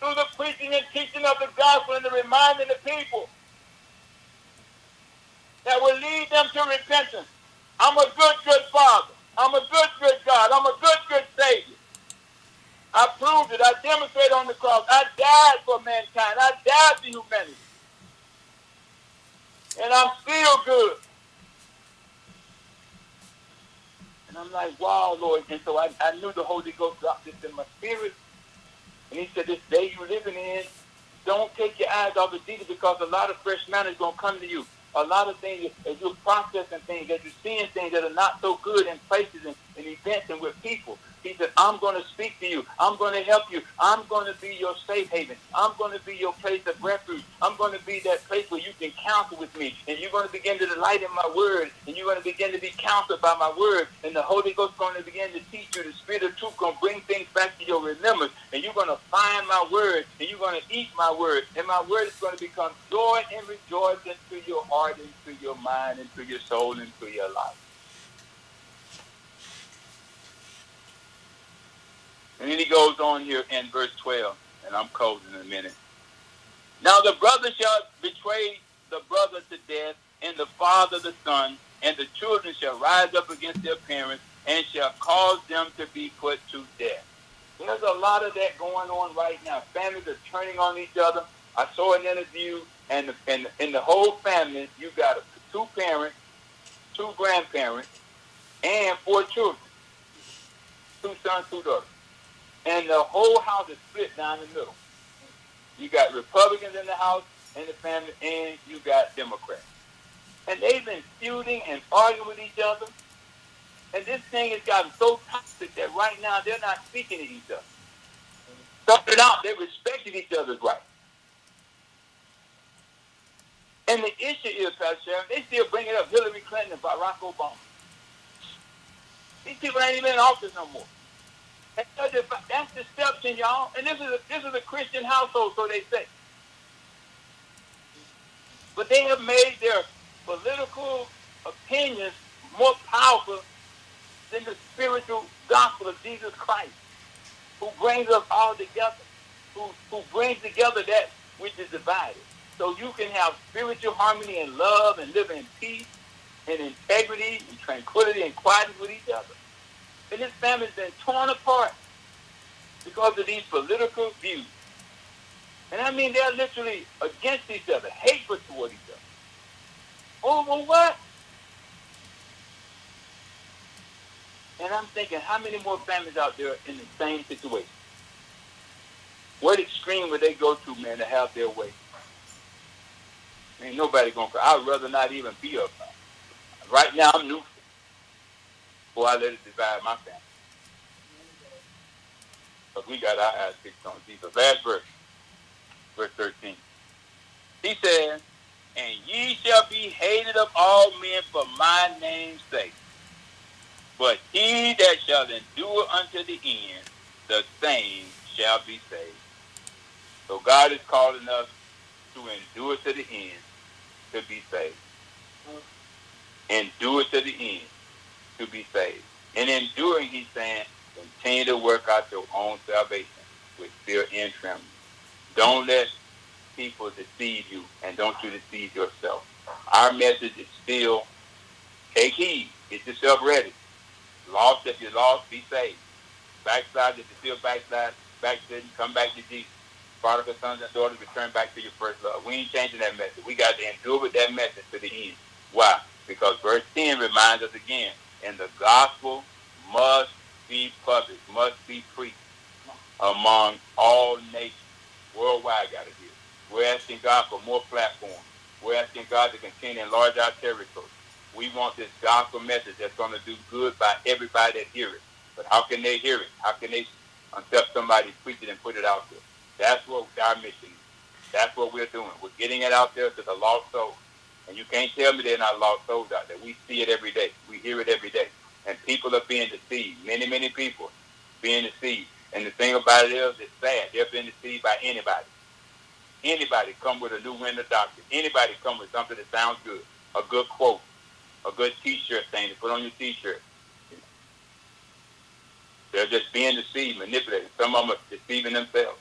S1: through the preaching and teaching of the gospel and the reminding the people that will lead them to repentance. I'm a good, good father. I'm a good, good God. I'm a good, good Savior. I proved it. I demonstrated on the cross. I died for mankind. I died for humanity. And I'm still good. And I'm like, wow, Lord. And so I, I knew the Holy Ghost dropped this in my spirit. And he said, this day you're living in, don't take your eyes off of Jesus because a lot of fresh manna is going to come to you. A lot of things, as you're processing things, as you're seeing things that are not so good in places and, and events and with people, he said, I'm going to speak to you. I'm going to help you. I'm going to be your safe haven. I'm going to be your place of refuge. I'm going to be that place where you can counsel with me. And you're going to begin to delight in my word. And you're going to begin to be counseled by my word. And the Holy Ghost is going to begin to teach you. The Spirit of truth going to bring things back to your remembrance. And you're going to find my word. And you're going to eat my word. And my word is going to become joy and rejoicing mind and to your soul and to your life. And then he goes on here in verse 12, and I'm closing in a minute. Now the brother shall betray the brother to death, and the father the son, and the children shall rise up against their parents, and shall cause them to be put to death. There's a lot of that going on right now. Families are turning on each other. I saw an interview, and in, in the whole family, you got two parents, two grandparents, and four children. Two sons, two daughters and the whole house is split down the middle. You got Republicans in the house and the family, and you got Democrats. And they've been feuding and arguing with each other. And this thing has gotten so toxic that right now they're not speaking to each other. Started out, they respected each other's rights. And the issue is, Pastor Sharon, they still bringing up, Hillary Clinton and Barack Obama. These people ain't even in office no more. That's deception, y'all. And this is a, this is a Christian household, so they say. But they have made their political opinions more powerful than the spiritual gospel of Jesus Christ, who brings us all together, who, who brings together that which is divided. So you can have spiritual harmony and love and live in peace and integrity and tranquility and quietness with each other. And this family's been torn apart because of these political views. And I mean, they're literally against each other, hateful toward each other. Oh, Over what? And I'm thinking, how many more families out there in the same situation? What extreme would they go to, man, to have their way? Ain't nobody gonna cry. I'd rather not even be up. Right now, I'm neutral. Before I let it divide my family. Because we got our eyes fixed on Jesus. Last verse, verse 13. He says, And ye shall be hated of all men for my name's sake. But he that shall endure unto the end, the same shall be saved. So God is calling us to endure to the end to be saved. Endure to the end to be saved. And enduring, he's saying, continue to work out your own salvation with fear and trembling. Don't let people deceive you, and don't you deceive yourself. Our message is still take heed, get yourself ready. Lost if you're lost, be saved. Backslide if you still backslide, back backsliding, come back to Jesus. Prodigal sons and daughters, return back to your first love. We ain't changing that message. We got to endure with that message to the end. Why? Because verse 10 reminds us again and the gospel must be published, must be preached among all nations worldwide. Got to hear. We're asking God for more platforms. We're asking God to continue to enlarge our territory. We want this gospel message that's going to do good by everybody that hear it. But how can they hear it? How can they, until somebody preach it and put it out there? That's what our mission is. That's what we're doing. We're getting it out there to the lost souls. And you can't tell me they're not lost souls out there. We see it every day. We hear it every day. And people are being deceived. Many, many people being deceived. And the thing about it is, it's sad. They're being deceived by anybody. Anybody come with a new window doctrine. Anybody come with something that sounds good. A good quote. A good T-shirt thing to put on your T-shirt. They're just being deceived, manipulated. Some of them are deceiving themselves.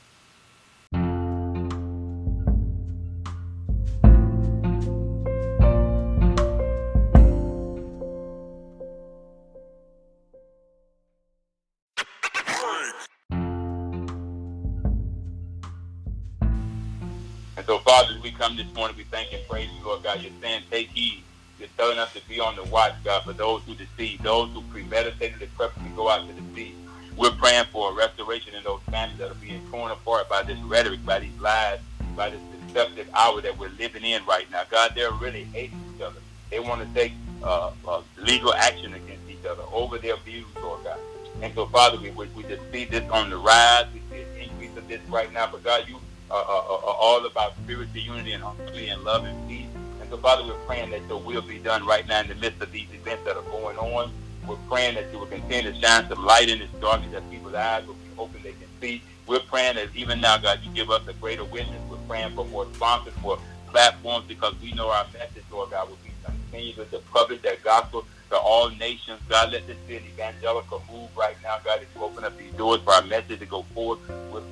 S1: Come this morning, we thank and praise you, Lord God. You're saying, take heed, You're telling us to be on the watch, God, for those who deceive, those who premeditatedly purposely go out to deceive. We're praying for a restoration in those families that are being torn apart by this rhetoric, by these lies, by this deceptive hour that we're living in right now. God, they're really hating each other. They want to take uh, uh, legal action against each other over their views, Lord God. And so, Father, we, we, just see this on the rise. We see an increase of this right now. But God, you are, are, are all about spiritual unity and harmony and love and peace. And so, Father, we're praying that your will be done right now in the midst of these events that are going on. We're praying that you will continue to shine some light in this darkness, that people's eyes will be open, they can see. We're praying that even now, God, you give us a greater witness. We're praying for more sponsors, for platforms, because we know our message, Lord God, will be continued to publish that gospel to all nations. God, let this be an evangelical move right now, God, as you open up these doors for our message to go forward.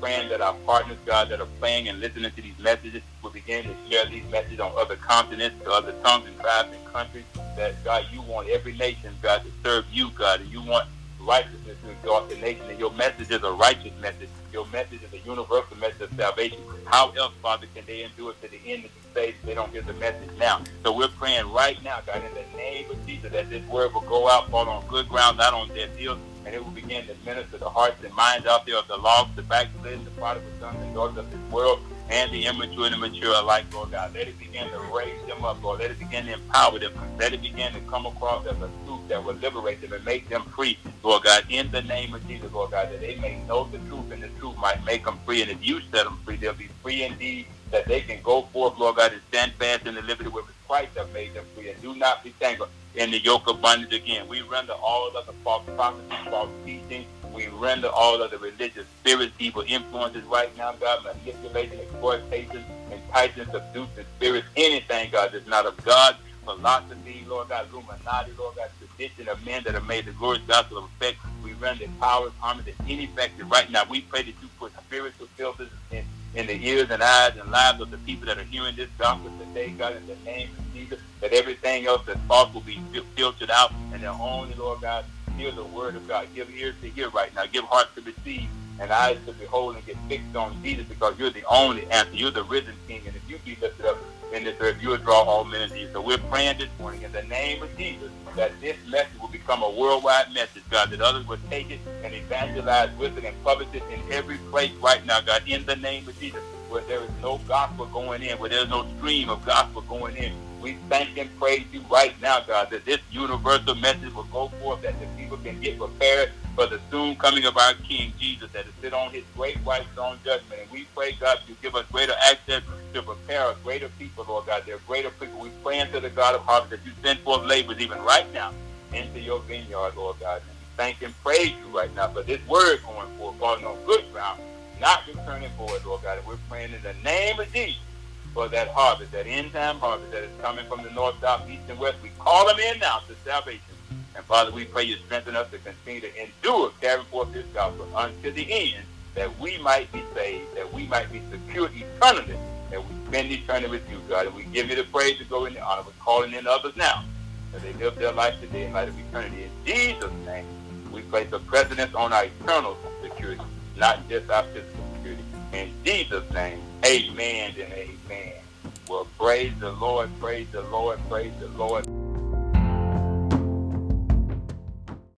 S1: Praying that our partners, God, that are playing and listening to these messages will begin to share these messages on other continents, to other tongues and tribes and countries. That, God, you want every nation, God, to serve you, God, and you want righteousness to exalt the nation. And your message is a righteous message. Your message is a universal message of salvation. How else, Father, can they endure to the end of the stage if they don't hear the message now? So we're praying right now, God, in the name of Jesus, that this word will go out, fall on good ground, not on dead ears, and it will begin to minister the hearts and minds out there of the lost, the backslidden, the prodigal sons and daughters of this world, and the immature and the mature alike, Lord God. Let it begin to raise them up, Lord. Let it begin to empower them. Let it begin to come across as a truth that will liberate them and make them free, Lord God, in the name of Jesus, Lord God, that they may know the truth and the truth might make them free. And if you set them free, they'll be free indeed, that they can go forth, Lord God, and stand fast in the liberty with Christ have made them free. And do not be tangled in the yoke of bondage again. We render all of the false prophecy, false teaching, we render all of the religious spirits, evil influences right now, God, manipulation, exploitation, enticing, seducing spirits, anything, God, that's not of God, philosophy, Lord God, Illuminati, Lord God, tradition of men that have made the glorious gospel of effect. We render power, harmony, and ineffective right now. We pray that you put spiritual filters in, in the ears and eyes and lives of the people that are hearing this gospel today, God, in the name of Jesus, that everything else that's false will be filtered out, and that only, Lord God, hear the word of God. Give ears to hear right now. Give hearts to receive and eyes to behold and get fixed on Jesus because you're the only answer. You're the risen King. And if you be lifted up in this earth, you will draw all men to you. So we're praying this morning in the name of Jesus that this message will become a worldwide message, God, that others will take it and evangelize with it and publish it in every place right now, God, in the name of Jesus, where there is no gospel going in, where there's no stream of gospel going in. We thank and praise you right now, God, that this universal message will go forth, that the people can get prepared for the soon coming of our King Jesus, that is sit on his great white throne judgment. And we pray, God, you give us greater access to prepare a greater people, Lord God. They're greater people. We pray unto the God of harvest that you send forth labors even right now into your vineyard, Lord God. And we thank and praise you right now for this word going forth, falling on good ground, not returning void, Lord God. And we're praying in the name of Jesus for that harvest, that end time harvest that is coming from the north, south, east, and west. We call them in now to salvation. And Father, we pray you strengthen us to continue to endure carrying forth this gospel unto the end, that we might be saved, that we might be secure eternally, that we spend eternity with you, God. And we give you the praise to go in the honor. We're calling in others now, that they live their life today in light of eternity. In Jesus' name, we place a precedence on our eternal security, not just our physical. In Jesus' name, amen and amen. Well, praise the Lord, praise the Lord, praise the Lord.